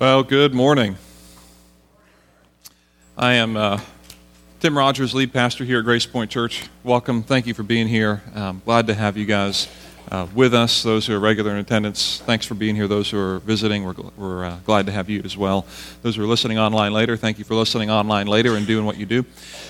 Well, good morning. I am uh, Tim Rogers, lead pastor here at Grace Point Church. Welcome. Thank you for being here. Um, glad to have you guys uh, with us. Those who are regular in attendance, thanks for being here. Those who are visiting, we're, we're uh, glad to have you as well. Those who are listening online later, thank you for listening online later and doing what you do.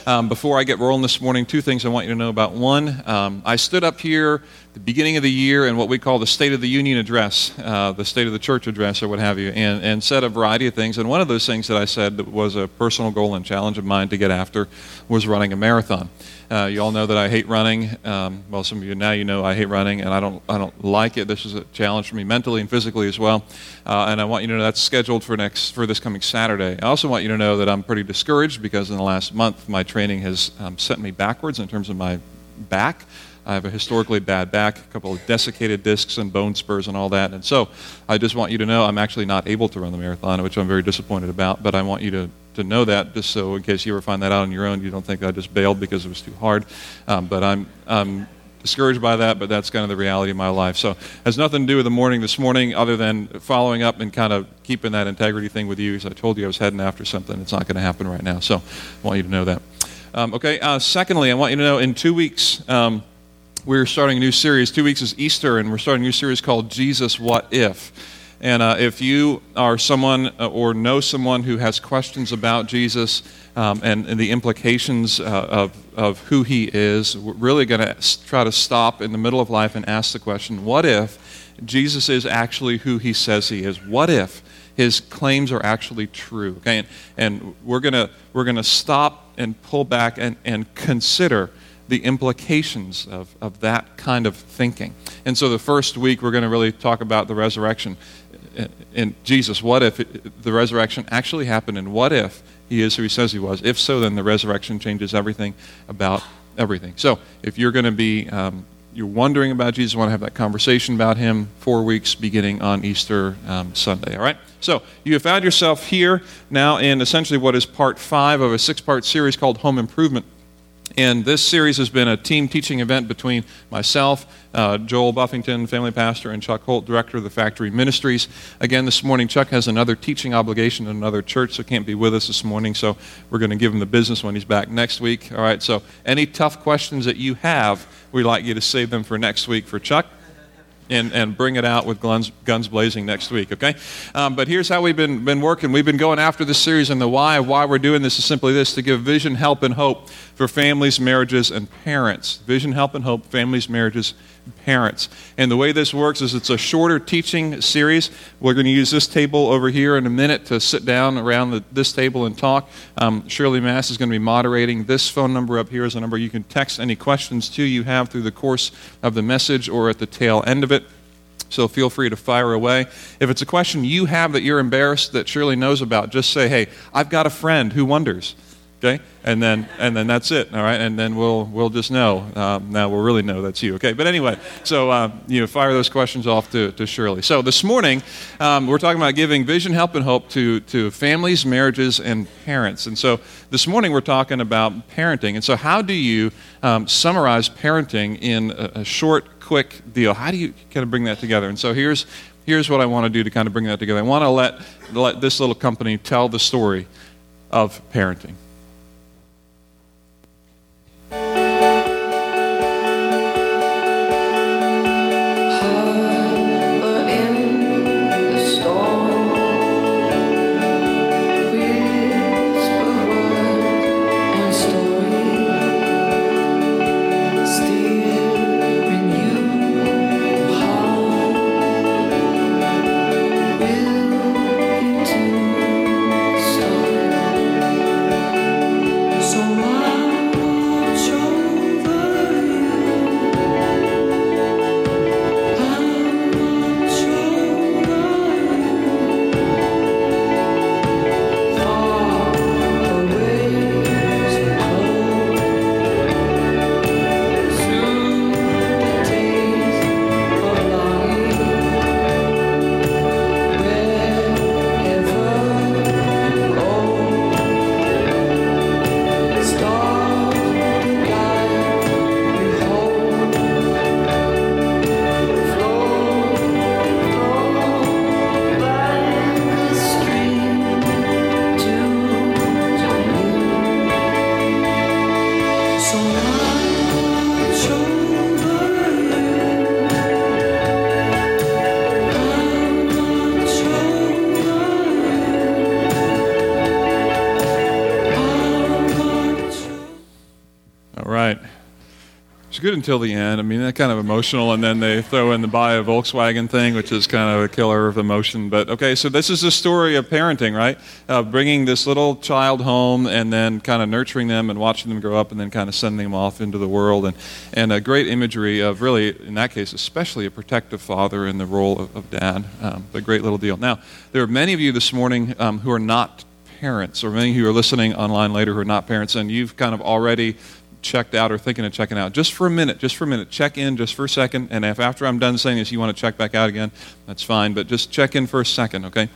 Um, before I get rolling this morning, two things I want you to know about. One, um, I stood up here the beginning of the year in what we call the State of the Union address, uh, the State of the Church address, or what have you, and, and said a variety of things. And one of those things that I said that was a personal goal and challenge of mine to get after was running a marathon. Uh, you all know that I hate running. Um, well, some of you now you know I hate running, and I don't I don't like it. This is a challenge for me mentally and physically as well. Uh, and I want you to know that's scheduled for next for this coming Saturday. I also want you to know that I'm pretty discouraged because in the last month my training has um, sent me backwards in terms of my back. I have a historically bad back, a couple of desiccated discs and bone spurs and all that. And so I just want you to know I'm actually not able to run the marathon, which I'm very disappointed about. But I want you to, to know that just so in case you ever find that out on your own, you don't think I just bailed because it was too hard. Um, but I'm, I'm discouraged by that, but that's kind of the reality of my life. So has nothing to do with the morning this morning other than following up and kind of keeping that integrity thing with you. As I told you, I was heading after something. It's not going to happen right now. So I want you to know that. Um, okay, uh, secondly, I want you to know in two weeks, um, we're starting a new series. Two weeks is Easter, and we're starting a new series called Jesus What If. And uh, if you are someone uh, or know someone who has questions about Jesus um, and, and, the implications uh, of, of who he is, we're really going to try to stop in the middle of life and ask the question what if Jesus is actually who he says he is? What if his claims are actually true? Okay? And, and we're going we're to stop and pull back and, and consider the implications of, of that kind of thinking. And so the first week, we're going to really talk about the resurrection. And Jesus, what if the resurrection actually happened? And what if he is who he says he was? If so, then the resurrection changes everything about everything. So if you're going to be um, you're wondering about Jesus, want to have that conversation about him, four weeks beginning on Easter um, Sunday. All right? So you have found yourself here now in essentially what is part five of a six part series called Home Improvement. And this series has been a team teaching event between myself, uh, Joel Buffington, family pastor, and Chuck Holt, director of the Factory Ministries. Again, this morning, Chuck has another teaching obligation in another church, so can't be with us this morning. So we're going to give him the business when he's back next week. All right, so any tough questions that you have, we'd like you to save them for next week for Chuck and, and bring it out with guns, guns blazing next week, okay? Um, but here's how we've been, been working. We've been going after this series, and the why of why we're doing this is simply this to give vision, help, and hope for families, marriages, and parents. Vision, help, and hope, families, marriages, and parents. And the way this works is it's a shorter teaching series. We're going to use this table over here in a minute to sit down around the, this table and talk. Um, Shirley Mass is going to be moderating. This phone number up here is a number you can text any questions to you have through the course of the message or at the tail end of it. So feel free to fire away. If it's a question you have that you're embarrassed that Shirley knows about, just say, hey, I've got a friend who wonders. Okay? And then and then that's it all right? And then we'll we'll just know. Um, now we'll really know that's you okay? But anyway so uh, you know fire those questions off to, to shirley. So this morning um, we're talking about giving vision help and hope to to families marriages and parents. And so this morning we're talking about parenting. And so how do you um, summarize parenting in a, a short quick deal. How do you kind of bring that together? And so here's here's what i want to do to kind of bring that together. I want to let let this little company tell the story of parenting good until the end. I mean, they're kind of emotional, and then they throw in the buy a Volkswagen thing, which is kind of a killer of emotion. But okay, so this is a story of parenting, right? Uh, bringing this little child home and then kind of nurturing them and watching them grow up and then kind of sending them off into the world. And, and a great imagery of really, in that case, especially a protective father in the role of, of dad. Um, a great little deal. Now, there are many of you this morning um, who are not parents, or many you are listening online later who are not parents, and you've kind of already checked out or thinking of checking out, just for a minute, just for a minute, check in just for a second. And if after I'm done saying this, you want to check back out again, that's fine. But just check in for a second, okay?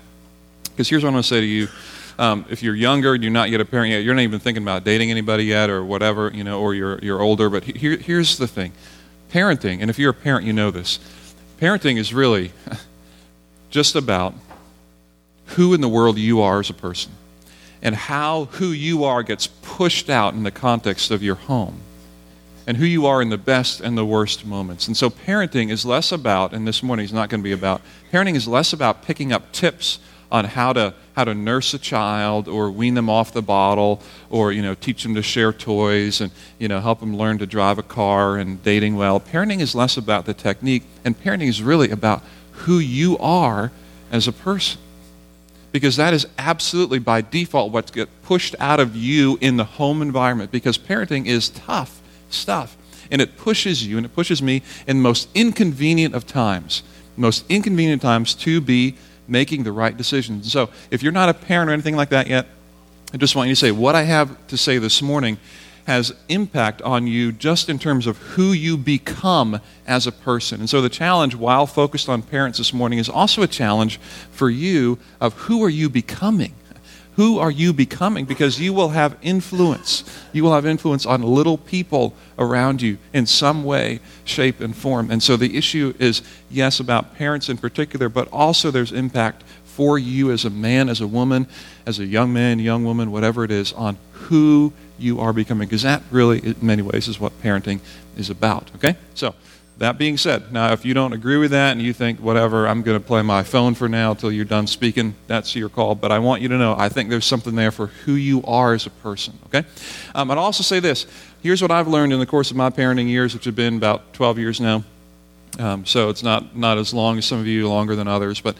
Because here's what I'm going to say to you. Um, if you're younger you're not yet a parent yet, you're not even thinking about dating anybody yet or whatever, you know, or you're, you're older. But here, here's the thing parenting, and if you're a parent, you know this. Parenting is really just about who in the world you are as a person and how who you are gets pushed out in the context of your home and who you are in the best and the worst moments. And so parenting is less about, and this morning is not going to be about, parenting is less about picking up tips on how to how to nurse a child or wean them off the bottle or you know teach them to share toys and you know help them learn to drive a car and dating well. Parenting is less about the technique and parenting is really about who you are as a person because that is absolutely by default what's get pushed out of you in the home environment because parenting is tough stuff and it pushes you and it pushes me in the most inconvenient of times most inconvenient times to be making the right decisions. So if you're not a parent or anything like that yet i just want you to say what i have to say this morning has impact on you just in terms of who you become as a person. And so the challenge, while focused on parents this morning, is also a challenge for you of who are you becoming? Who are you becoming? Because you will have influence. You will have influence on little people around you in some way, shape, and form. And so the issue is, yes, about parents in particular, but also there's impact for you as a man, as a woman, as a young man, young woman, whatever it is, on who you are becoming. Because that really, in many ways, is what parenting is about. Okay? So, that being said, now if you don't agree with that and you think, whatever, I'm going to play my phone for now until you're done speaking, that's your call. But I want you to know, I think there's something there for who you are as a person. Okay? Um, I'd also say this here's what I've learned in the course of my parenting years, which have been about 12 years now. Um, so it's not, not as long as some of you, longer than others. But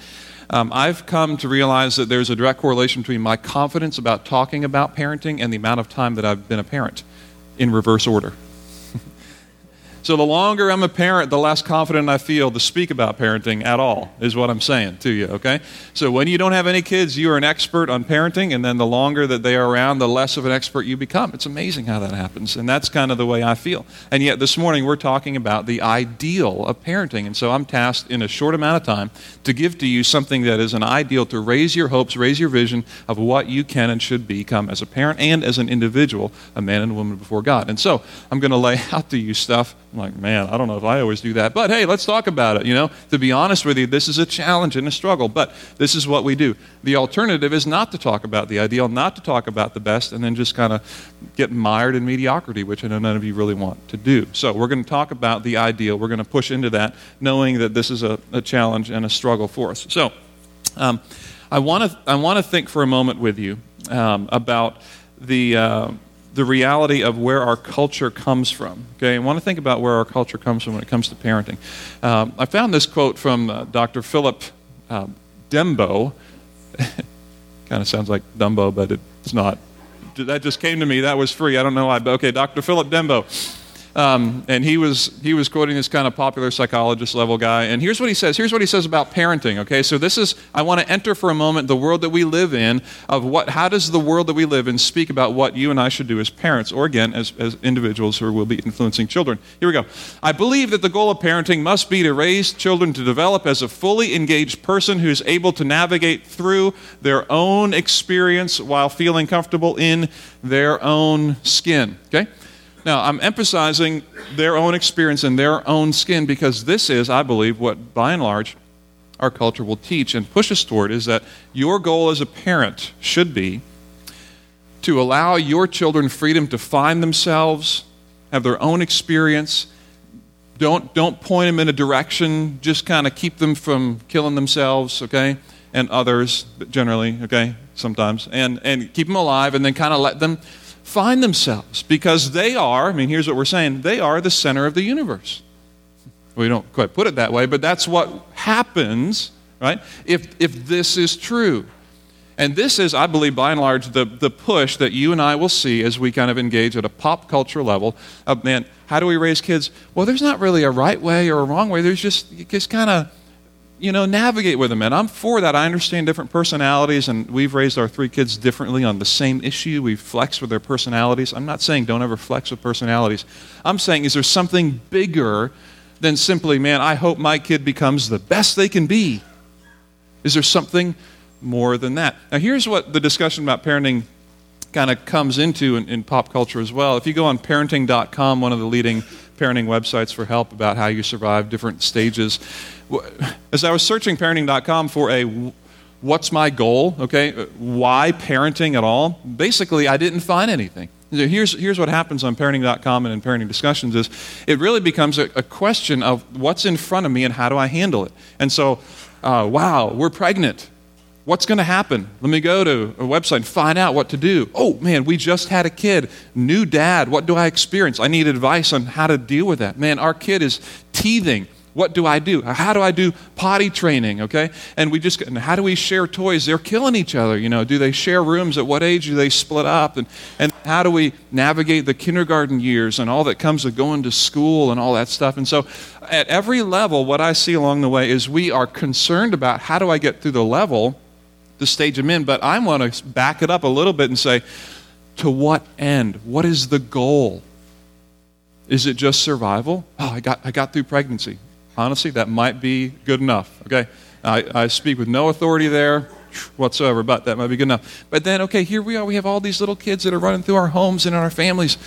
um, I've come to realize that there's a direct correlation between my confidence about talking about parenting and the amount of time that I've been a parent in reverse order. So the longer I'm a parent, the less confident I feel to speak about parenting at all, is what I'm saying to you, okay? So when you don't have any kids, you are an expert on parenting, and then the longer that they are around, the less of an expert you become. It's amazing how that happens, and that's kind of the way I feel. And yet this morning we're talking about the ideal of parenting, and so I'm tasked in a short amount of time to give to you something that is an ideal to raise your hopes, raise your vision of what you can and should become as a parent and as an individual, a man and a woman before God. And so I'm going to lay out to you stuff I'm like, man, I don't know if I always do that. But hey, let's talk about it. You know, to be honest with you, this is a challenge and a struggle, but this is what we do. The alternative is not to talk about the ideal, not to talk about the best, and then just kind of get mired in mediocrity, which I know none of you really want to do. So we're going to talk about the ideal. We're going to push into that, knowing that this is a, a challenge and a struggle for us. So um, I want to I want to think for a moment with you um, about the. Uh, the reality of where our culture comes from. Okay, I want to think about where our culture comes from when it comes to parenting. Um, I found this quote from uh, Dr. Philip uh, Dembo. kind of sounds like Dumbo, but it's not. That just came to me. That was free. I don't know why. But okay, Dr. Philip Dembo. Um, and he was, he was quoting this kind of popular psychologist level guy. And here's what he says. Here's what he says about parenting. Okay, so this is, I want to enter for a moment the world that we live in, of what, how does the world that we live in speak about what you and I should do as parents, or again, as, as individuals who will be influencing children. Here we go. I believe that the goal of parenting must be to raise children to develop as a fully engaged person who is able to navigate through their own experience while feeling comfortable in their own skin. Okay? Now, I'm emphasizing their own experience and their own skin because this is, I believe, what by and large our culture will teach and push us toward is that your goal as a parent should be to allow your children freedom to find themselves, have their own experience. Don't, don't point them in a direction, just kind of keep them from killing themselves, okay? And others, generally, okay? Sometimes. And, and keep them alive and then kind of let them find themselves because they are, I mean, here's what we're saying they are the center of the universe. We don't quite put it that way, but that's what happens, right? If, if this is true. And this is, I believe, by and large, the, the push that you and I will see as we kind of engage at a pop culture level of, man, how do we raise kids? Well, there's not really a right way or a wrong way. There's just, just kind of, you know, navigate with them. And I'm for that. I understand different personalities, and we've raised our three kids differently on the same issue. We flex with their personalities. I'm not saying don't ever flex with personalities. I'm saying, is there something bigger than simply, man, I hope my kid becomes the best they can be? Is there something more than that? Now, here's what the discussion about parenting kind of comes into in, in, pop culture as well. If you go on parenting.com, one of the leading parenting websites for help about how you survive different stages, as I was searching parenting.com for a what's my goal, okay, why parenting at all, basically I didn't find anything. Here's, here's what happens on parenting.com and in parenting discussions is it really becomes a, a question of what's in front of me and how do I handle it. And so, uh, wow, we're pregnant. What's going to happen? Let me go to a website and find out what to do. Oh, man, we just had a kid. New dad. What do I experience? I need advice on how to deal with that. Man, our kid is teething. What do I do? How do I do potty training? Okay, and we just how do we share toys? They're killing each other. You know, do they share rooms? At what age do they split up? And and how do we navigate the kindergarten years and all that comes with going to school and all that stuff? And so, at every level, what I see along the way is we are concerned about how do I get through the level, the stage I'm in. But I want to back it up a little bit and say, to what end? What is the goal? Is it just survival? Oh, I got, I got through pregnancy. Honestly, that might be good enough. Okay? I, I speak with no authority there whatsoever, but that might be good enough. But then, okay, here we are. We have all these little kids that are running through our homes and in our families.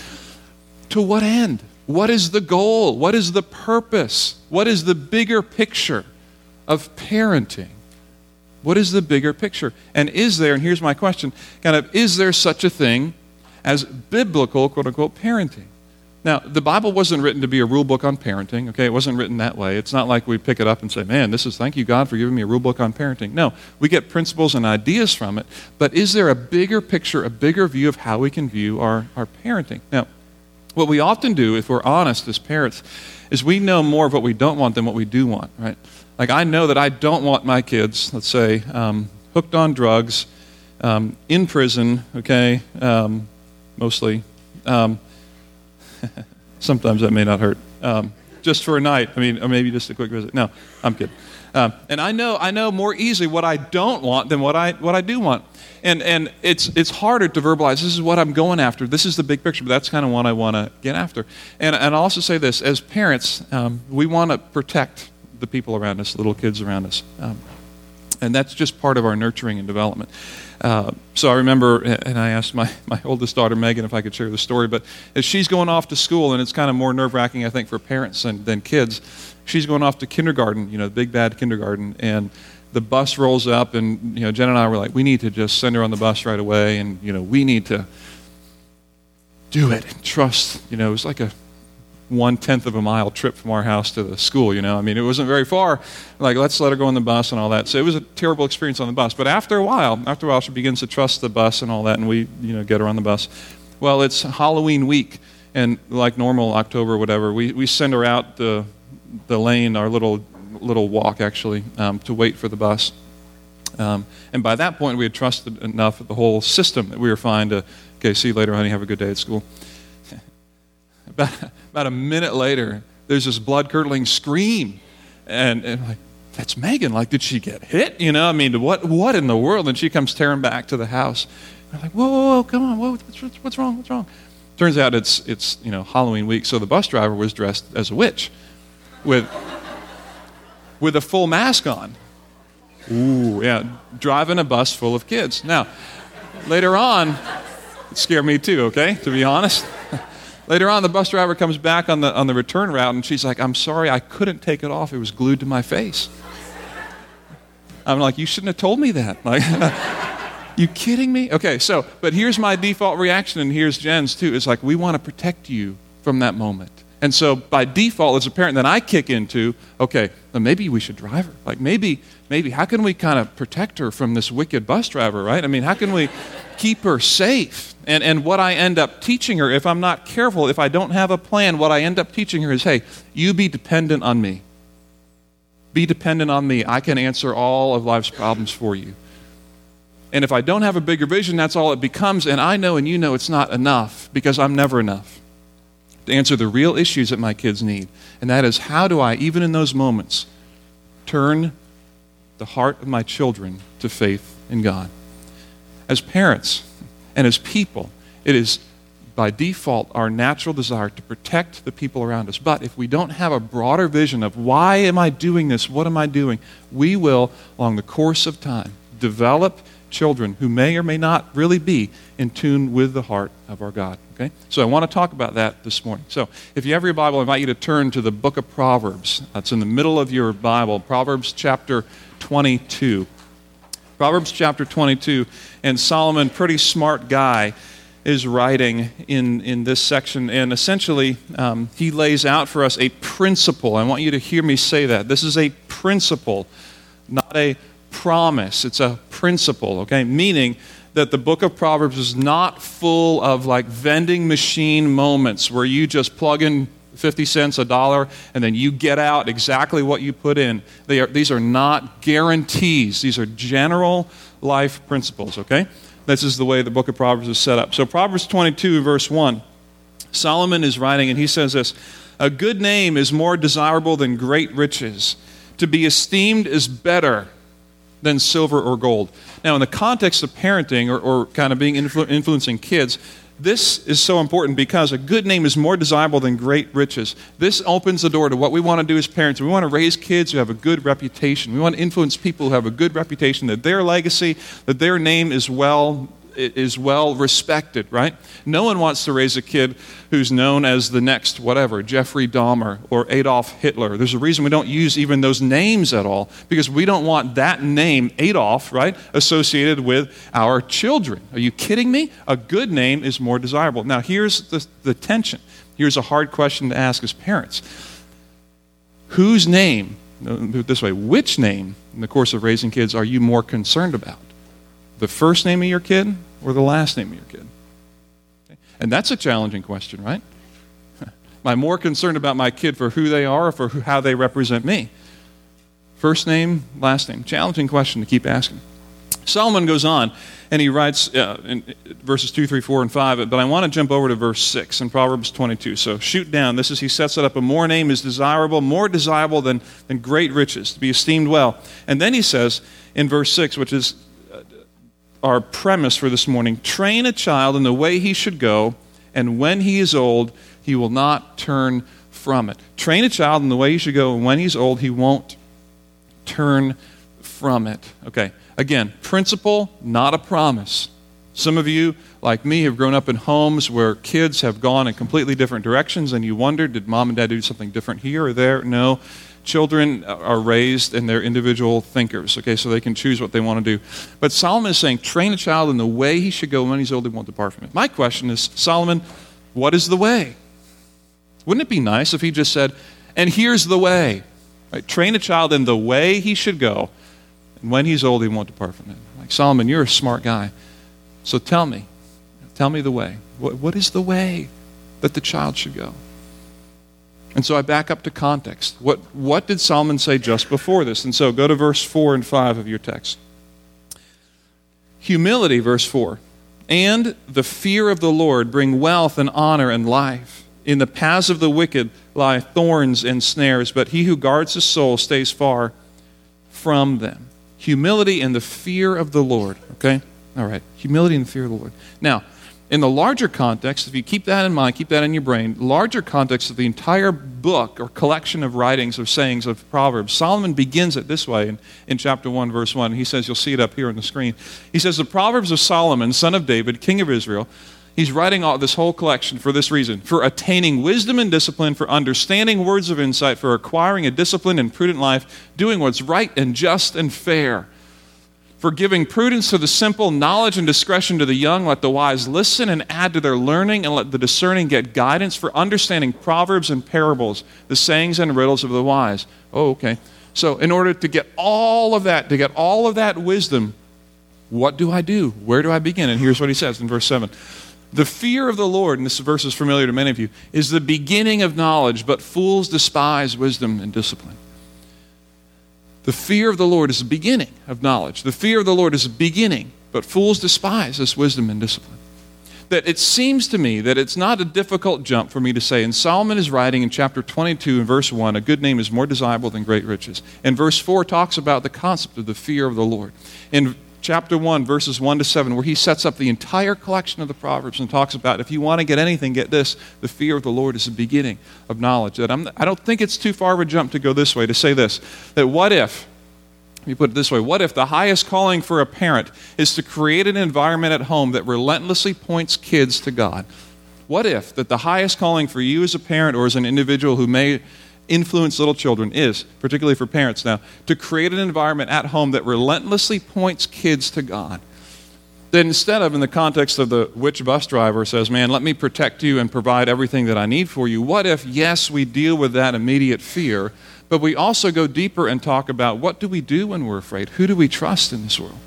To what end? What is the goal? What is the purpose? What is the bigger picture of parenting? What is the bigger picture? And is there, and here's my question, kind of, is there such a thing as biblical, quote unquote, parenting? Now, the Bible wasn't written to be a rule book on parenting, okay? It wasn't written that way. It's not like we pick it up and say, man, this is thank you, God, for giving me a rule book on parenting. No, we get principles and ideas from it, but is there a bigger picture, a bigger view of how we can view our, our parenting? Now, what we often do, if we're honest as parents, is we know more of what we don't want than what we do want, right? Like, I know that I don't want my kids, let's say, um, hooked on drugs, um, in prison, okay, um, mostly. Um, Sometimes that may not hurt. Um, just for a night. I mean, or maybe just a quick visit. No, I'm kidding. Um, and I know, I know more easily what I don't want than what I, what I do want. And, and it's, it's harder to verbalize. This is what I'm going after. This is the big picture, but that's kind of what I want to get after. And, and I'll also say this as parents, we want to protect the people around us, the little kids around us. Um, and that's just part of our nurturing and development. Uh, so I remember, and I asked my, my oldest daughter, Megan, if I could share the story. But as she's going off to school, and it's kind of more nerve wracking, I think, for parents than, than kids, she's going off to kindergarten, you know, the big bad kindergarten. And the bus rolls up, and, you know, Jen and I were like, we need to just send her on the bus right away, and, you know, we need to do it and trust. You know, it was like a one tenth of a mile trip from our house to the school, you know. I mean, it wasn't very far. Like, let's let her go on the bus and all that. So it was a terrible experience on the bus. But after a while, after a while, she begins to trust the bus and all that, and we, you know, get her on the bus. Well, it's Halloween week, and like normal October, whatever, we, we send her out the, the lane, our little, little walk actually, um, to wait for the bus. Um, and by that point, we had trusted enough the whole system that we were fine to, okay, see you later, honey, have a good day at school. About, about a minute later, there's this blood curdling scream. And, and like, that's Megan. Like, did she get hit? You know, I mean, what, what in the world? And she comes tearing back to the house. I'm like, whoa, whoa, whoa, come on, whoa, what's, what's, wrong? What's wrong? Turns out it's, it's, you know, Halloween week, so the bus driver was dressed as a witch with, with a full mask on. Ooh, yeah, driving a bus full of kids. Now, later on, it scared me too, okay, to be honest. Later on, the bus driver comes back on the, on the return route, and she's like, I'm sorry, I couldn't take it off. It was glued to my face. I'm like, you shouldn't have told me that. Like, you kidding me? Okay, so, but here's my default reaction, and here's Jen's too. It's like, we want to protect you from that moment. And so by default, as a parent, then I kick into, okay, well, maybe we should drive her. Like maybe, maybe, how can we kind of protect her from this wicked bus driver, right? I mean, how can we keep her safe? And, and what I end up teaching her, if I'm not careful, if I don't have a plan, what I end up teaching her is, hey, you be dependent on me. Be dependent on me. I can answer all of life's problems for you. And if I don't have a bigger vision, that's all it becomes. And I know and you know it's not enough because I'm never enough to answer the real issues that my kids need. And that is how do I, even in those moments, turn the heart of my children to faith in God? As parents and as people, it is by default our natural desire to protect the people around us. But if we don't have a broader vision of why am I doing this? What am I doing? We will, along the course of time, develop children who may or may not really be in tune with the heart of our God. Okay? So I want to talk about that this morning. So if you have your Bible, I invite you to turn to the book of Proverbs. That's in the middle of your Bible, Proverbs chapter 22. Proverbs chapter 22. And Solomon, pretty smart guy, is writing in, in this section. And essentially, um, he lays out for us a principle. I want you to hear me say that. This is a principle, not a promise, it's a principle, okay? Meaning that the book of Proverbs is not full of like vending machine moments where you just plug in 50 cents, a dollar, and then you get out exactly what you put in. Are, these are not guarantees, these are general life principles, okay? This is the way the book of Proverbs is set up. So, Proverbs 22, verse 1, Solomon is writing, and he says this A good name is more desirable than great riches. To be esteemed is better than silver or gold. Now, in the context of parenting or, or kind of being influ- influencing kids, this is so important because a good name is more desirable than great riches. This opens the door to what we want to do as parents. We want to raise kids who have a good reputation. We want to influence people who have a good reputation, that their legacy, that their name is well is well respected, right? No one wants to raise a kid who's known as the next whatever, Jeffrey Dahmer or Adolf Hitler. There's a reason we don't use even those names at all because we don't want that name, Adolf, right, associated with our children. Are you kidding me? A good name is more desirable. Now, here's the, the tension. Here's a hard question to ask as parents. Whose name, uh, this way, which name in the course of raising kids are you more concerned about? The first name of your kid or the last name of your kid? And that's a challenging question, right? Am I more concerned about my kid for who they are or for who, how they represent me? First name, last name. Challenging question to keep asking. Solomon goes on and he writes uh, in verses 2, 3, 4, and 5, but I want to jump over to verse 6 in Proverbs 22. So shoot down. This is, he sets it up. A more name is desirable, more desirable than, than great riches, to be esteemed well. And then he says in verse 6, which is our premise for this morning train a child in the way he should go, and when he is old, he will not turn from it. Train a child in the way he should go, and when he's old, he won't turn from it. Okay, again, principle, not a promise. Some of you, like me, have grown up in homes where kids have gone in completely different directions, and you wonder, did mom and dad do something different here or there? No children are raised and they're individual thinkers, okay, so they can choose what they want to do. But Solomon is saying, train a child in the way he should go when he's old, he won't depart from it. My question is, Solomon, what is the way? Wouldn't it be nice if he just said, and here's the way? Right? Train a child in the way he should go, and when he's old, he won't depart from it. Like, Solomon, you're a smart guy. So tell me, tell me the way. what, what is the way that the child should go? And so I back up to context. What, what did Solomon say just before this? And so go to verse 4 and 5 of your text. Humility, verse 4, and the fear of the Lord bring wealth and honor and life. In the paths of the wicked lie thorns and snares, but he who guards his soul stays far from them. Humility and the fear of the Lord. Okay? All right. Humility and the fear of the Lord. Now, in the larger context, if you keep that in mind, keep that in your brain, larger context of the entire book or collection of writings of sayings of Proverbs, Solomon begins it this way in, in chapter 1, verse 1. He says, you'll see it up here on the screen. He says, The Proverbs of Solomon, son of David, king of Israel, he's writing all this whole collection for this reason for attaining wisdom and discipline, for understanding words of insight, for acquiring a disciplined and prudent life, doing what's right and just and fair For giving prudence to the simple, knowledge and discretion to the young, let the wise listen and add to their learning, and let the discerning get guidance for understanding proverbs and parables, the sayings and riddles of the wise. Oh, okay. So, in order to get all of that, to get all of that wisdom, what do I do? Where do I begin? And here's what he says in verse 7 The fear of the Lord, and this verse is familiar to many of you, is the beginning of knowledge, but fools despise wisdom and discipline. The fear of the Lord is the beginning of knowledge. The fear of the Lord is the beginning, but fools despise this wisdom and discipline. That it seems to me that it's not a difficult jump for me to say, and Solomon is writing in chapter 22 and verse 1, a good name is more desirable than great riches. And verse 4 talks about the concept of the fear of the Lord. In chapter 1, verses 1 to 7, where he sets up the entire collection of the Proverbs and talks about if you want to get anything, get this the fear of the Lord is the beginning of knowledge. That I'm, I don't think it's too far of a jump to go this way, to say this that what if, let me put it this way, what if the highest calling for a parent is to create an environment at home that relentlessly points kids to God? What if that the highest calling for you as a parent or as an individual who may influence little children is, particularly for parents now, to create an environment at home that relentlessly points kids to God. That instead of, in the context of the witch bus driver says, Man, let me protect you and provide everything that I need for you, what if, yes, we deal with that immediate fear, but we also go deeper and talk about what do we do when we're afraid? Who do we trust in this world?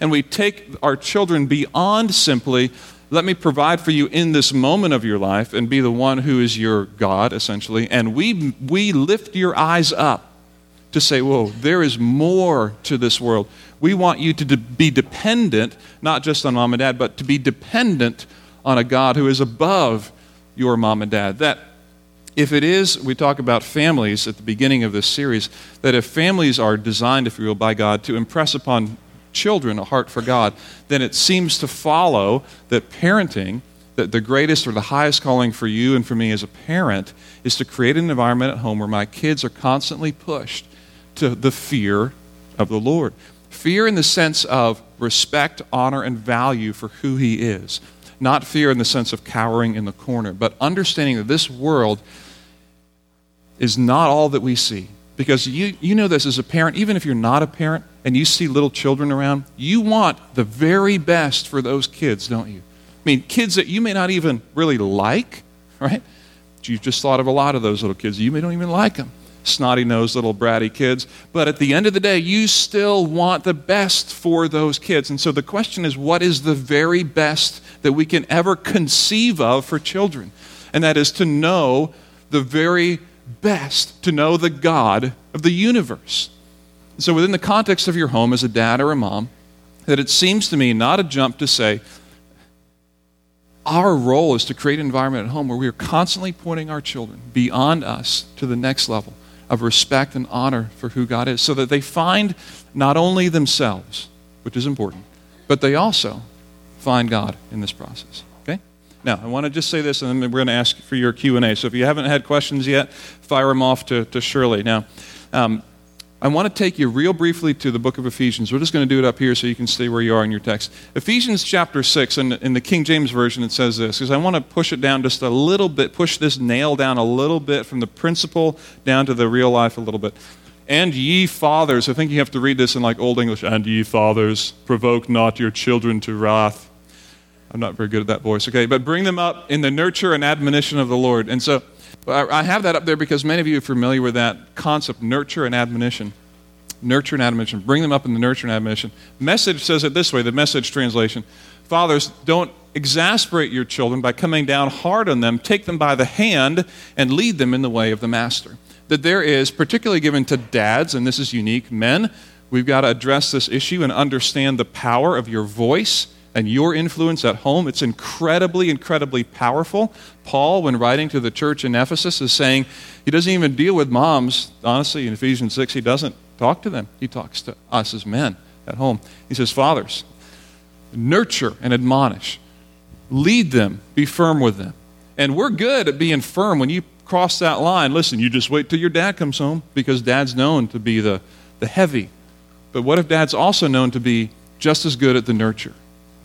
And we take our children beyond simply let me provide for you in this moment of your life and be the one who is your God, essentially. And we, we lift your eyes up to say, whoa, there is more to this world. We want you to de- be dependent, not just on mom and dad, but to be dependent on a God who is above your mom and dad. That if it is, we talk about families at the beginning of this series, that if families are designed, if you will, by God to impress upon children a heart for God, then it seems to follow that parenting, that the greatest or the highest calling for you and for me as a parent, is to create an environment at home where my kids are constantly pushed to the fear of the Lord. Fear in the sense of respect, honor, and value for who He is. Not fear in the sense of cowering in the corner, but understanding that this world is not all that we see. Because you, you know this as a parent, even if you're not a parent and you see little children around, you want the very best for those kids, don't you? I mean, kids that you may not even really like, right? You've just thought of a lot of those little kids. You may don't even like them. Snotty nosed little bratty kids. But at the end of the day, you still want the best for those kids. And so the question is what is the very best that we can ever conceive of for children? And that is to know the very best to know the God of the universe. So, within the context of your home as a dad or a mom, that it seems to me not a jump to say, our role is to create an environment at home where we are constantly pointing our children beyond us to the next level of respect and honor for who God is, so that they find not only themselves, which is important, but they also find God in this process. Now, I want to just say this, and then we're going to ask for your Q&A. So if you haven't had questions yet, fire them off to, to Shirley. Now, um, I want to take you real briefly to the book of Ephesians. We're just going to do it up here so you can stay where you are in your text. Ephesians chapter 6, and in the King James Version, it says this, because I want to push it down just a little bit, push this nail down a little bit from the principle down to the real life a little bit. And ye fathers, I think you have to read this in like Old English, and ye fathers, provoke not your children to wrath I'm not very good at that voice, okay? But bring them up in the nurture and admonition of the Lord. And so I have that up there because many of you are familiar with that concept, nurture and admonition. Nurture and admonition. Bring them up in the nurture and admonition. Message says it this way the message translation Fathers, don't exasperate your children by coming down hard on them. Take them by the hand and lead them in the way of the master. That there is, particularly given to dads, and this is unique, men, we've got to address this issue and understand the power of your voice and your influence at home, it's incredibly, incredibly powerful. Paul, when writing to the church in Ephesus, is saying he doesn't even deal with moms. Honestly, in Ephesians 6, he doesn't talk to them. He talks to us as men at home. He says, Fathers, nurture and admonish, lead them, be firm with them. And we're good at being firm when you cross that line. Listen, you just wait till your dad comes home because dad's known to be the, the heavy. But what if dad's also known to be just as good at the nurture?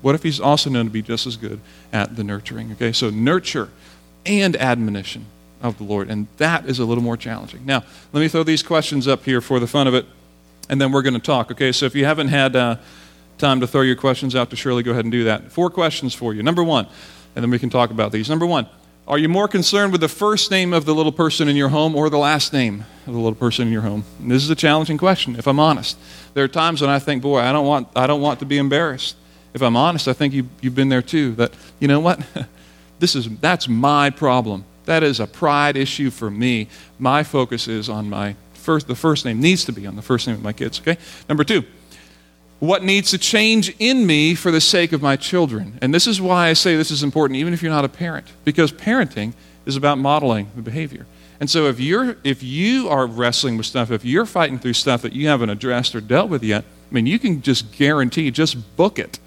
What if he's also known to be just as good at the nurturing? Okay, so nurture and admonition of the Lord. And that is a little more challenging. Now, let me throw these questions up here for the fun of it. and then we're going to talk. Okay, so if you haven't had uh, time to throw your questions out to Shirley, go ahead and do that. Four questions for you. Number one, and then we can talk about these. Number one, are you more concerned with the first name of the little person in your home or the last name of the little person in your home? And this is a challenging question, if I'm honest. There are times when I think, boy, I don't want, I don't want to be embarrassed. If I'm honest, I think you, you've been there too. That, you know what? this is, that's my problem. That is a pride issue for me. My focus is on my first, the first name needs to be on the first name of my kids, okay? Number two, what needs to change in me for the sake of my children. And this is why I say this is important, even if you're not a parent, because parenting is about modeling the behavior. And so if you're if you are wrestling with stuff, if you're fighting through stuff that you haven't addressed or dealt with yet, I mean, you can just guarantee, just book it.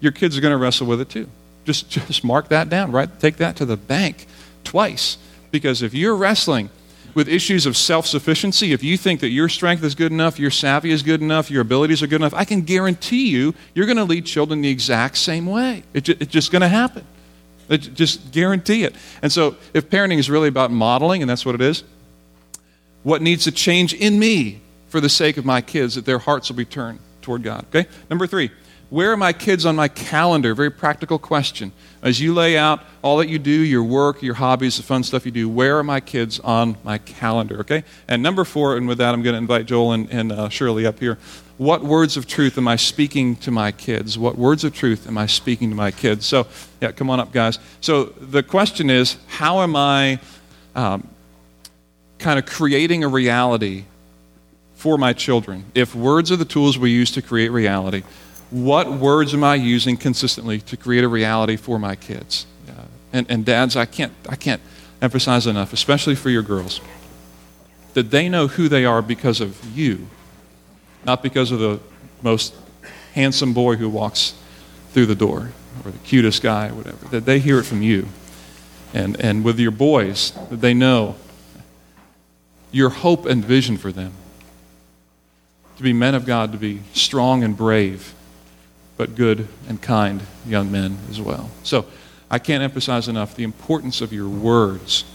Your kids are going to wrestle with it too. Just just mark that down, right? Take that to the bank twice. Because if you're wrestling with issues of self sufficiency, if you think that your strength is good enough, your savvy is good enough, your abilities are good enough, I can guarantee you, you're going to lead children the exact same way. It ju- it's just going to happen. It, just guarantee it. And so, if parenting is really about modeling, and that's what it is, what needs to change in me for the sake of my kids that their hearts will be turned toward God? Okay? Number three, where are my kids on my calendar? Very practical question. As you lay out all that you do, your work, your hobbies, the fun stuff you do, where are my kids on my calendar? Okay? And number four, and with that, I'm going to invite Joel and, and uh, Shirley up here. What words of truth am I speaking to my kids? What words of truth am I speaking to my kids? So, yeah, come on up, guys. So, the question is how am I um, kind of creating a reality for my children? If words are the tools we use to create reality, what words am I using consistently to create a reality for my kids? Uh, and, and dads, I can't, I can't emphasize enough, especially for your girls, that they know who they are because of you, not because of the most handsome boy who walks through the door or the cutest guy or whatever, that they hear it from you. And, and with your boys, that they know your hope and vision for them to be men of God, to be strong and brave but good and kind young men as well. So I can't emphasize enough the importance of your words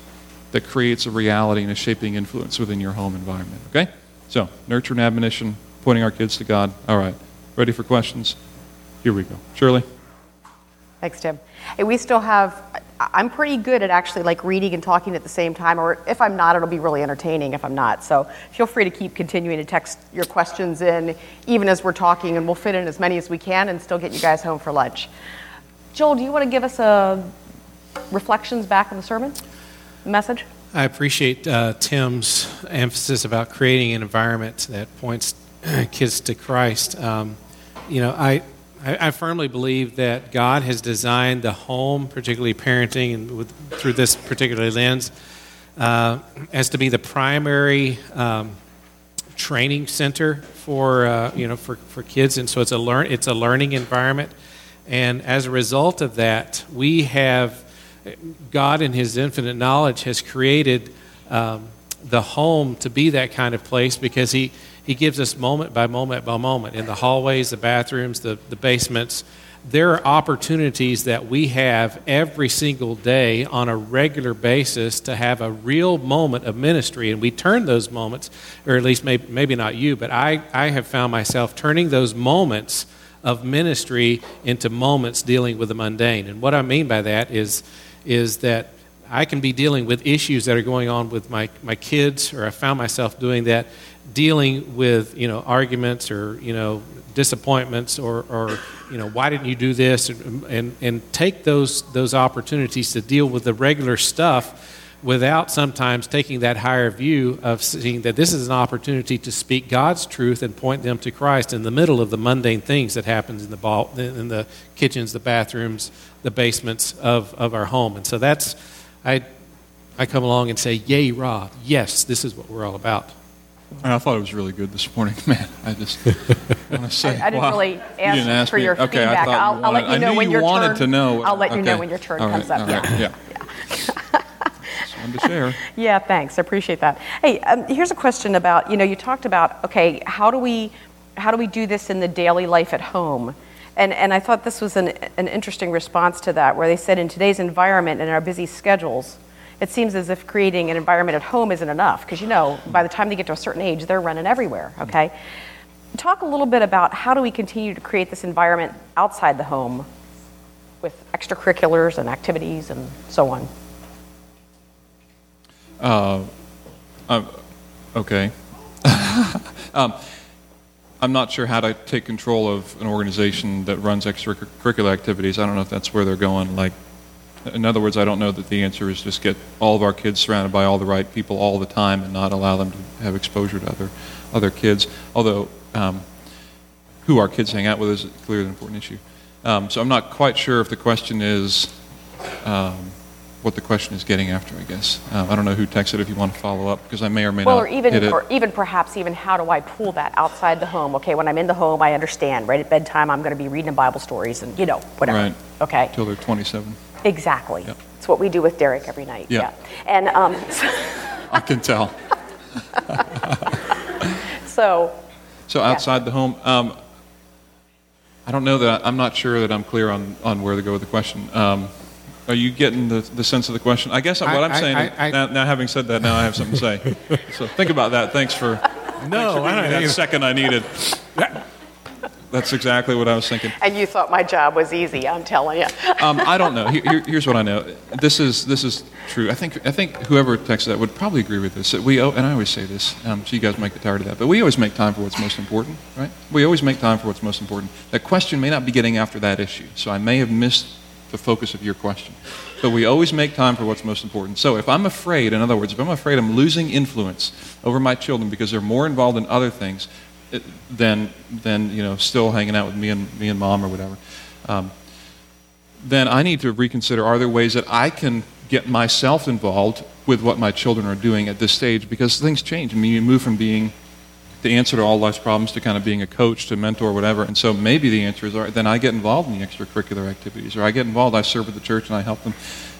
that creates a reality and a shaping influence within your home environment. Okay? So, nurture and admonition, pointing our kids to God. All right. Ready for questions? Here we go. Shirley? Thanks, Tim. Hey, we still have, I'm pretty good at actually like reading and talking at the same time, or if I'm not, it'll be really entertaining if I'm not. So feel free to keep continuing to text your questions in, even as we're talking, and we'll fit in as many as we can and still get you guys home for lunch. Joel, do you want to give us a reflections back on the sermon message? I appreciate uh, Tim's emphasis about creating an environment that points kids to Christ. Um, you know, I, I, I, firmly believe that God has designed the home, particularly parenting, and with, through this particular lens, uh, as to be the primary um, training center for uh, you know for, for kids, and so it's a learn it's a learning environment, and as a result of that, we have God in His infinite knowledge has created um, the home to be that kind of place because He he gives us moment by moment by moment in the hallways, the bathrooms, the, the basements. There are opportunities that we have every single day on a regular basis to have a real moment of ministry. And we turn those moments, or at least maybe, maybe not you, but I, I have found myself turning those moments of ministry into moments dealing with the mundane. And what I mean by that is, is that I can be dealing with issues that are going on with my, my kids, or I found myself doing that dealing with you know arguments or you know disappointments or, or you know why didn't you do this and, and, and take those those opportunities to deal with the regular stuff without sometimes taking that higher view of seeing that this is an opportunity to speak God's truth and point them to Christ in the middle of the mundane things that happens in the ball, in the kitchens, the bathrooms, the basements of, of our home. And so that's I I come along and say, "Yay, Rob! Yes, this is what we're all about." And I thought it was really good this morning, man. I just want to say, I, I didn't wow. really ask, you didn't ask for me. your okay, feedback. I I'll, you I'll let you know I when knew your you wanted turn. to know. I'll let okay. you know when your turn all comes up. all right, yeah. yeah. yeah. To share. Yeah, thanks. I appreciate that. Hey, um, here's a question about you know you talked about okay how do we how do we do this in the daily life at home. And, and I thought this was an, an interesting response to that, where they said in today's environment and our busy schedules, it seems as if creating an environment at home isn't enough because you know by the time they get to a certain age they're running everywhere okay talk a little bit about how do we continue to create this environment outside the home with extracurriculars and activities and so on. Uh, um, okay. um, I'm not sure how to take control of an organization that runs extracurricular activities. I don't know if that's where they're going. Like, in other words, I don't know that the answer is just get all of our kids surrounded by all the right people all the time and not allow them to have exposure to other other kids. Although, um, who our kids hang out with is clearly an important issue. Um, so I'm not quite sure if the question is um, what the question is getting after. I guess um, I don't know who texted. If you want to follow up, because I may or may well, not. Well, or even, or even perhaps even how do I pull that outside the home? Okay, when I'm in the home, I understand. Right at bedtime, I'm going to be reading Bible stories and you know whatever. Right. Okay. Till they're 27. Exactly. Yep. It's what we do with Derek every night. Yeah. And um, I can tell. so. So outside the home, um, I don't know that I, am not sure that I'm clear on, on where to go with the question. Um, are you getting the, the sense of the question? I guess what I, am saying, I, now, now, having said that, now I have something to say. so think about that. Thanks for, no, thanks for I don't that second I needed. That's exactly what I was thinking. And you thought my job was easy, I'm telling you. um, I don't know. Here, here's what I know. This is, this is true. I think, I think whoever texted that would probably agree with this. That we, and I always say this, um, so you guys might get tired of that, but we always make time for what's most important, right? We always make time for what's most important. That question may not be getting after that issue, so I may have missed the focus of your question. But we always make time for what's most important. So if I'm afraid, in other words, if I'm afraid I'm losing influence over my children because they're more involved in other things, than than you know still hanging out with me and me and mom or whatever. Um, then I need to reconsider: Are there ways that I can get myself involved with what my children are doing at this stage? Because things change. I mean, you move from being the answer to all life's problems to kind of being a coach, to mentor, whatever. And so maybe the answer is, all right, then I get involved in the extracurricular activities, or I get involved, I serve at the church, and I help them,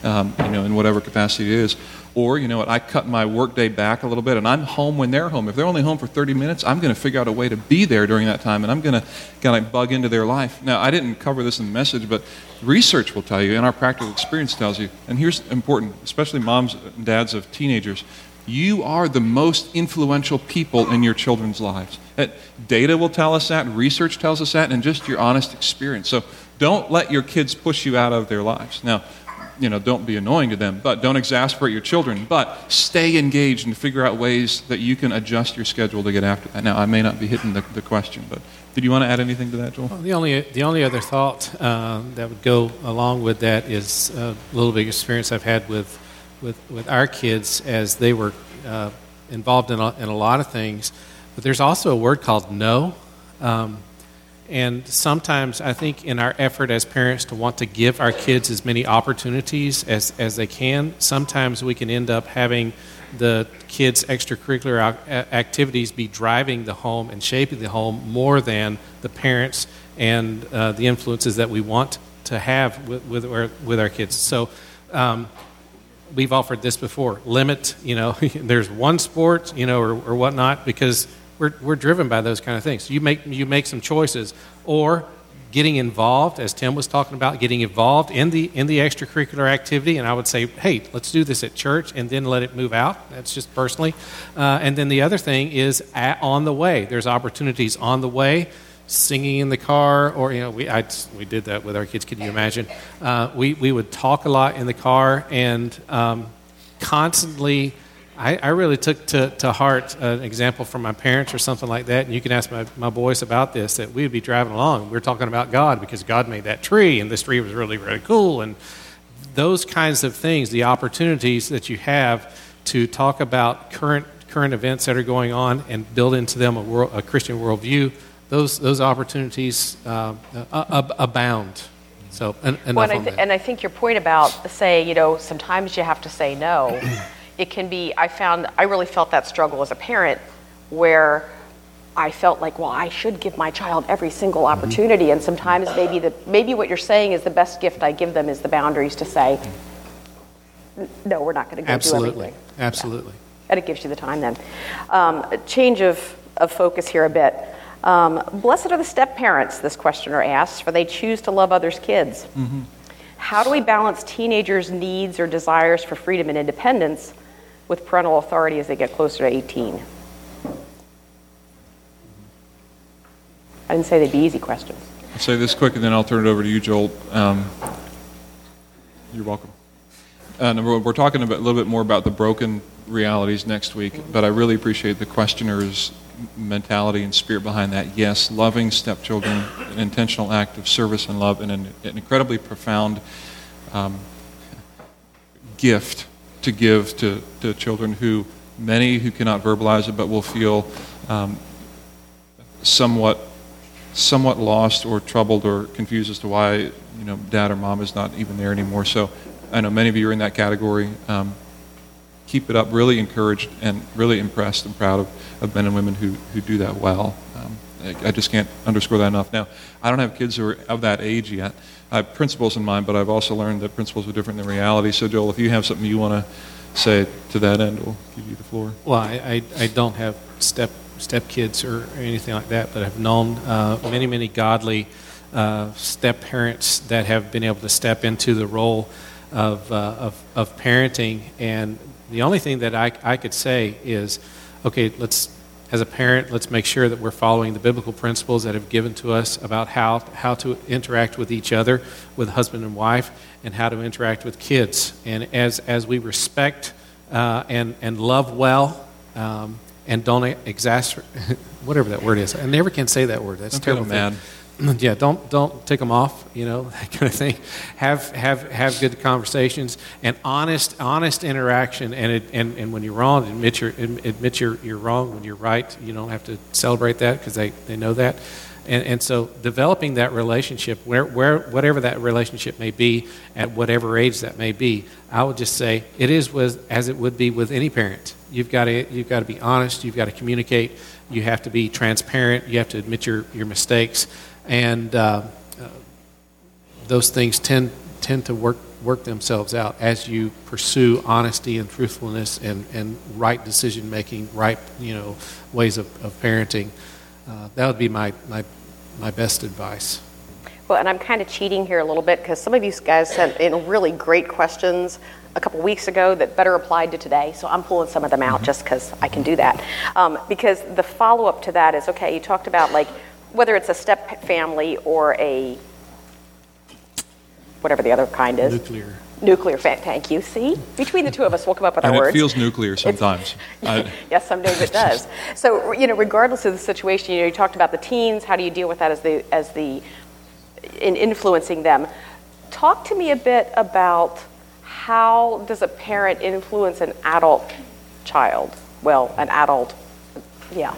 um, you know, in whatever capacity it is. Or, you know what, I cut my workday back a little bit, and I'm home when they're home. If they're only home for 30 minutes, I'm going to figure out a way to be there during that time, and I'm going to kind of bug into their life. Now, I didn't cover this in the message, but research will tell you, and our practical experience tells you, and here's important, especially moms and dads of teenagers you are the most influential people in your children's lives. That data will tell us that, research tells us that, and just your honest experience. So don't let your kids push you out of their lives. Now, you know, don't be annoying to them, but don't exasperate your children. But stay engaged and figure out ways that you can adjust your schedule to get after that. Now, I may not be hitting the, the question, but did you want to add anything to that, Joel? Well, the only the only other thought uh, that would go along with that is a little bit of experience I've had with with, with our kids as they were uh, involved in a, in a lot of things. But there's also a word called no. Um, and sometimes I think in our effort as parents to want to give our kids as many opportunities as, as they can, sometimes we can end up having the kids' extracurricular activities be driving the home and shaping the home more than the parents and uh, the influences that we want to have with, with, our, with our kids. So um, we've offered this before. Limit, you know, there's one sport, you know, or, or whatnot, because we're, we're driven by those kind of things. You make, you make some choices. Or getting involved, as Tim was talking about, getting involved in the, in the extracurricular activity. And I would say, hey, let's do this at church and then let it move out. That's just personally. Uh, and then the other thing is at, on the way. There's opportunities on the way singing in the car, or you know, we I, we did that with our kids. Can you imagine? Uh, we we would talk a lot in the car and um, constantly. I, I, really took to, to heart an example from my parents or something like that. And you can ask my, my boys about this that we would be driving along. We are talking about God because God made that tree, and this tree was really, really cool. And those kinds of things, the opportunities that you have to talk about current, current events that are going on and build into them a, world, a Christian worldview, those, those opportunities uh, abound. So, en- enough well, and, I th- and I think your point about say, you know, sometimes you have to say no. it can be. I found I really felt that struggle as a parent, where I felt like, well, I should give my child every single mm-hmm. opportunity, mm-hmm. and sometimes maybe the maybe what you're saying is the best gift I give them is the boundaries to say, no, we're not going to go Absolutely. do everything. Absolutely. Yeah. And it gives you the time then. Um, change of, of focus here a bit. Um, blessed are the step parents, this questioner asks, for they choose to love others' kids. Mm-hmm. How do we balance teenagers' needs or desires for freedom and independence with parental authority as they get closer to 18? I didn't say they'd be easy questions. I'll say this quick, and then I'll turn it over to you, Joel. Um, you're welcome. Uh, number one, we're talking about, a little bit more about the broken realities next week, but I really appreciate the questioner's mentality and spirit behind that. Yes, loving stepchildren, an intentional act of service and love, and an, an incredibly profound um, gift to give to, to children who, many who cannot verbalize it, but will feel um, somewhat somewhat lost or troubled or confused as to why you know dad or mom is not even there anymore. So I know many of you are in that category. Um, keep it up. Really encouraged and really impressed and proud of, of men and women who, who do that well. Um, I, I just can't underscore that enough. Now, I don't have kids who are of that age yet. I have principles in mind, but I've also learned that principles are different than reality. So, Joel, if you have something you want to say to that end, we'll give you the floor. Well, I, I, I don't have step step kids or anything like that, but I've known uh, many, many godly uh, step parents that have been able to step into the role of, uh, of, of parenting. And the only thing that I, I could say is, okay, let's, as a parent, let's make sure that we're following the biblical principles that have given to us about how, how to interact with each other, with husband and wife, and how to interact with kids. And as, as we respect uh, and, and love well, um, and don't exacerbate, whatever that word is. I never can say that word. That's Don't terrible. thing. Yeah, don't don't take them off. You know that kind of thing. Have have have good conversations and honest honest interaction. And it, and and when you're wrong, admit you're admit you're you're wrong. When you're right, you don't have to celebrate that because they they know that. And, and so developing that relationship, where, where, whatever that relationship may be, at whatever age that may be, I would just say it is with, as it would be with any parent. You've got to, you've got to be honest, you've got to communicate, you have to be transparent, you have to admit your, your mistakes, and uh, uh, those things tend, tend to work, work themselves out as you pursue honesty and truthfulness and, and right decision making, right you know, ways of, of parenting. Uh, that would be my, my, my best advice. Well, and I'm kind of cheating here a little bit because some of you guys sent in really great questions a couple weeks ago that better applied to today. So I'm pulling some of them out just because I can do that. Um, because the follow up to that is okay, you talked about like whether it's a step family or a whatever the other kind is. Nuclear. Nuclear fa- thank you. See? Between the two of us, we'll come up with our And our it words. feels nuclear sometimes. Yes, some days it does. So, you know, regardless of the situation, you know, you talked about the teens. How do you deal with that as the as the in influencing them? Talk to me a bit about how does a parent influence an adult child? Well, an adult, yeah.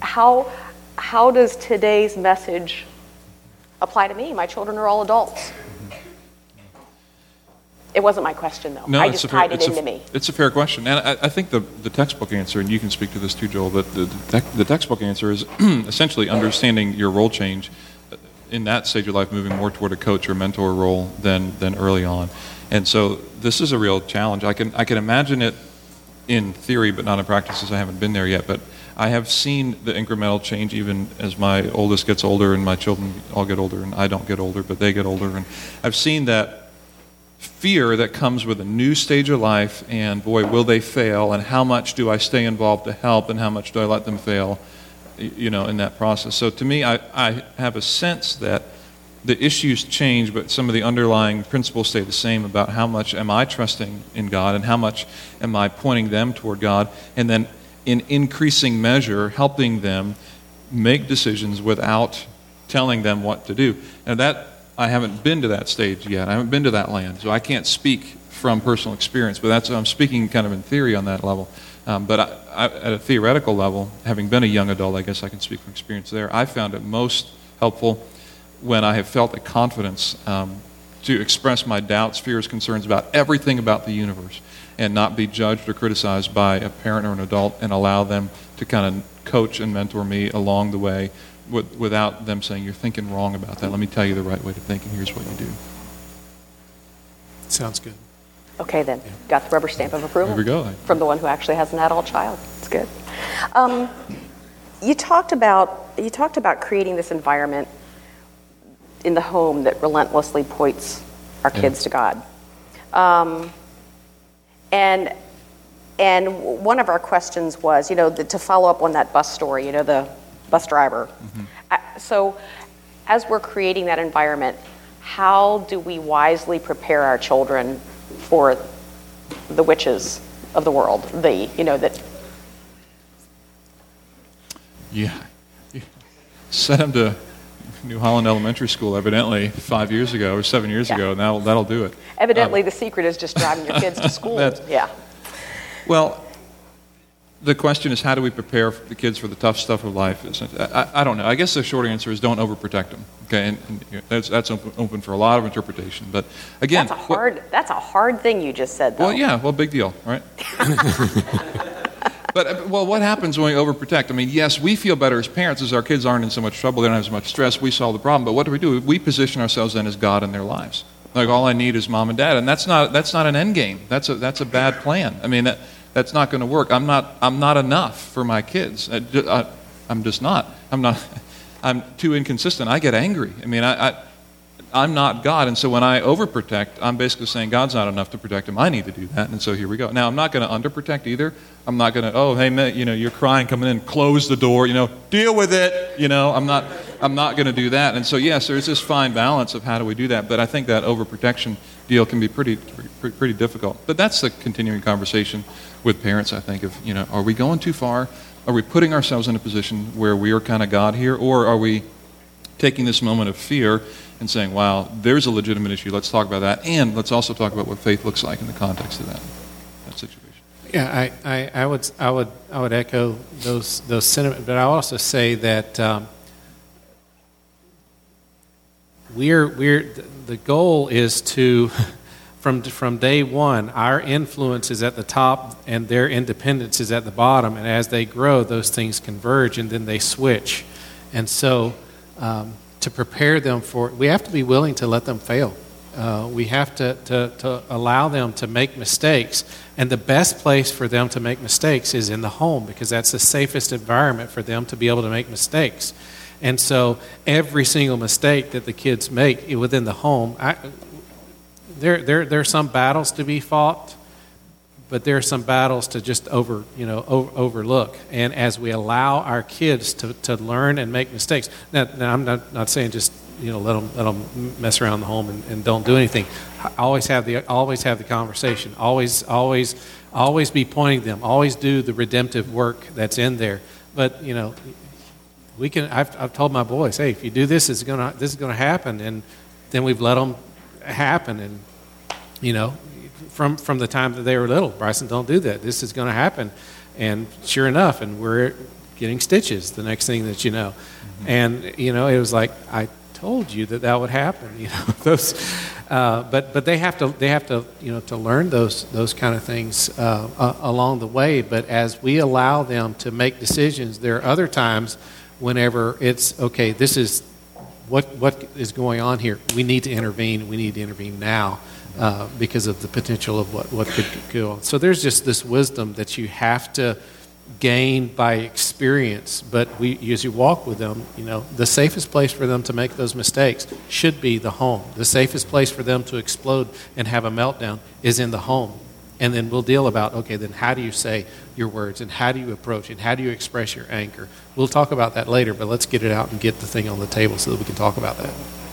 How how does today's message apply to me? My children are all adults. It wasn't my question, though. No, I it's just a fair, tied it it's into a, me. It's a fair question, and I, I think the, the textbook answer, and you can speak to this too, Joel. But the, the, the textbook answer is essentially understanding your role change uh, in that stage of life, moving more toward a coach or mentor role than than early on. And so this is a real challenge. I can I can imagine it in theory, but not in practice, as I haven't been there yet. But I have seen the incremental change even as my oldest gets older and my children all get older, and I don't get older, but they get older, and I've seen that fear that comes with a new stage of life and boy will they fail and how much do i stay involved to help and how much do i let them fail you know in that process. So to me i, I have a sense that the issues change but some of the underlying principles stay the same about how much am i trusting in god and how much am i pointing them toward god. And then in increasing measure helping them make decisions without telling them what to do and that I haven't been to that stage yet. I haven't been to that land, so I can't speak from personal experience. But that's I'm speaking kind of in theory on that level. Um, but I, I, at a theoretical level, having been a young adult, I guess I can speak from experience there. I found it most helpful when I have felt the confidence um, to express my doubts, fears, concerns about everything about the universe, and not be judged or criticized by a parent or an adult, and allow them to kind of coach and mentor me along the way with, without them saying, You're thinking wrong about that. Let me tell you the right way to think, and here's what you do. Sounds good. Okay, then. Got the rubber stamp of approval. Here we go. From the one who actually has an adult child. It's good. Um, you talked about you talked about creating this environment in the home that relentlessly points our Yeah. kids to God. Um, and and one of our questions was, you know, the, to follow up on that bus story, you know, the bus driver. Uh, So as we're creating that environment, how do we wisely prepare our children for the witches of the world? The, you know, that, Yeah. Yeah. Sent him to New Holland Elementary School, evidently, five years ago or seven years Yeah. ago, and that'll, that'll do it. evidently uh, the secret is just driving your kids to school. Yeah. Well, the question is, how do we prepare the kids for the tough stuff of life? I, I, don't know. I guess the short answer is don't overprotect them. Okay, and, and you know, that's that's open, open for a lot of interpretation. But again, That's a what- hard, that's a hard thing you just said, though. well, yeah, well, big deal, right? but uh, well, what happens when we overprotect? I mean, yes, we feel better as parents as our kids aren't in so much trouble, they don't have as much stress. We solve the problem. But what do we do? We position ourselves then as God in their lives. Like all I need is mom and dad, and that's not that's not an end game. That's a that's a bad plan. I mean, that, that's not going to work. I'm not I'm not enough for my kids. I, ju- I, I'm just not. I'm not. I'm too inconsistent. I get angry. I mean, I, I I'm not God, and so when I overprotect, I'm basically saying God's not enough to protect him. I need to do that, and so here we go. Now, I'm not going to underprotect either. I'm not going to, oh, hey, man, you know, you're crying, coming in, close the door, you know, deal with it. You know, I'm not, I'm not going to do that. And so, yes, there's this fine balance of how do we do that, but I think that overprotection deal can be pretty, pretty, pretty difficult. But that's the continuing conversation with parents. I think of, you know, are we going too far? Are we putting ourselves in a position where we are kind of God here, or are we taking this moment of fear and saying, wow, there's a legitimate issue. Let's talk about that. And let's also talk about what faith looks like in the context of that, that situation. Yeah, I, I, I would I would I would echo those those sentiments, but I also say that um, we're we're the goal is to from from day one our influence is at the top and their independence is at the bottom, and as they grow, those things converge and then they switch, and so um, to prepare them for we have to be willing to let them fail. Uh, we have to, to, to allow them to make mistakes. And the best place for them to make mistakes is in the home because that's the safest environment for them to be able to make mistakes. And so every single mistake that the kids make within the home, I, there, there, there are some battles to be fought, but there are some battles to just over, you know, over, overlook. And as we allow our kids to, to learn and make mistakes, now, now I'm not, not saying just you know let them, let them mess around the home and, and don't do anything. I always have the always have the conversation. Always always always be pointing them. Always do the redemptive work that's in there. But you know, we can. I've, I've told my boys, hey, if you do this, it's gonna this is gonna happen, and then we've let them happen, and you know, from from the time that they were little, Bryson, don't do that. This is going to happen, and sure enough, and we're getting stitches. The next thing that you know, mm-hmm. and you know, it was like I told you that that would happen. You know, those, uh, but but they have to they have to you know to learn those those kind of things uh, uh, along the way. But as we allow them to make decisions, there are other times whenever it's okay. This is what what is going on here. We need to intervene. We need to intervene now. Uh, because of the potential of what, what could go on. So there's just this wisdom that you have to gain by experience. But we, as you walk with them, you know, the safest place for them to make those mistakes should be the home. The safest place for them to explode and have a meltdown is in the home. And then we'll deal about, okay, then how do you say your words and how do you approach and how do you express your anger? We'll talk about that later, but let's get it out and get the thing on the table so that we can talk about that.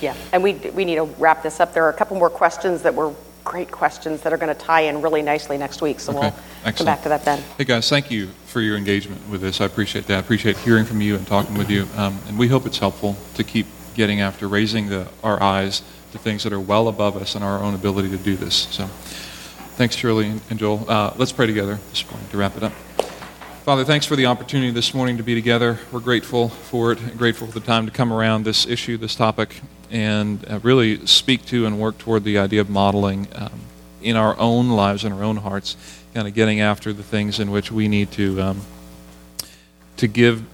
Yeah, and we, we need to wrap this up. There are a couple more questions that were great questions that are going to tie in really nicely next week, so we'll come back to that then. Hey guys, thank you for your engagement with this. I appreciate that. I appreciate hearing from you and talking with you. Um, and we hope it's helpful to keep getting after raising the, our eyes to things that are well above us and our own ability to do this. So thanks, Shirley and and Joel. Uh, let's pray together this morning to wrap it up. Father, thanks for the opportunity this morning to be together. We're grateful for it, grateful for the time to come around this issue, this topic, and uh, really speak to and work toward the idea of modeling um, in our own lives and our own hearts, kind of getting after the things in which we need to um, to give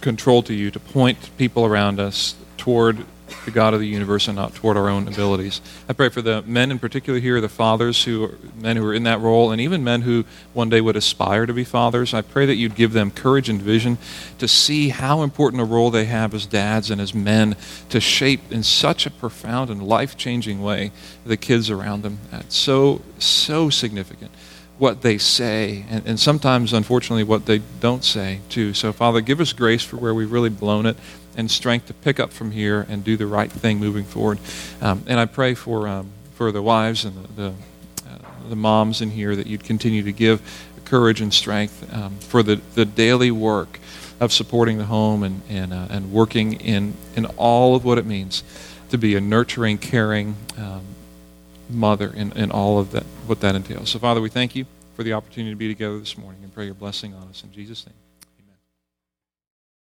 control to you, to point people around us toward the God of the universe and not toward our own abilities. I pray for the men in particular here, the fathers who are men who are in that role, and even men who one day would aspire to be fathers. I pray that you'd give them courage and vision to see how important a role they have as dads and as men to shape in such a profound and life changing way the kids around them. That's so, so significant. what they say, and, and sometimes, unfortunately, what they don't say, too. So, Father, give us grace for where we've really blown it and strength to pick up from here and do the right thing moving forward. Um, and I pray for, um, for the wives and the, the, uh, the, moms in here that you'd continue to give courage and strength um, for the, the daily work of supporting the home and, and, uh, and working in, in all of what it means to be a nurturing, caring um, mother in, in all of that, what that entails. So, Father, we thank you for the opportunity to be together this morning and pray your blessing on us. In Jesus' name.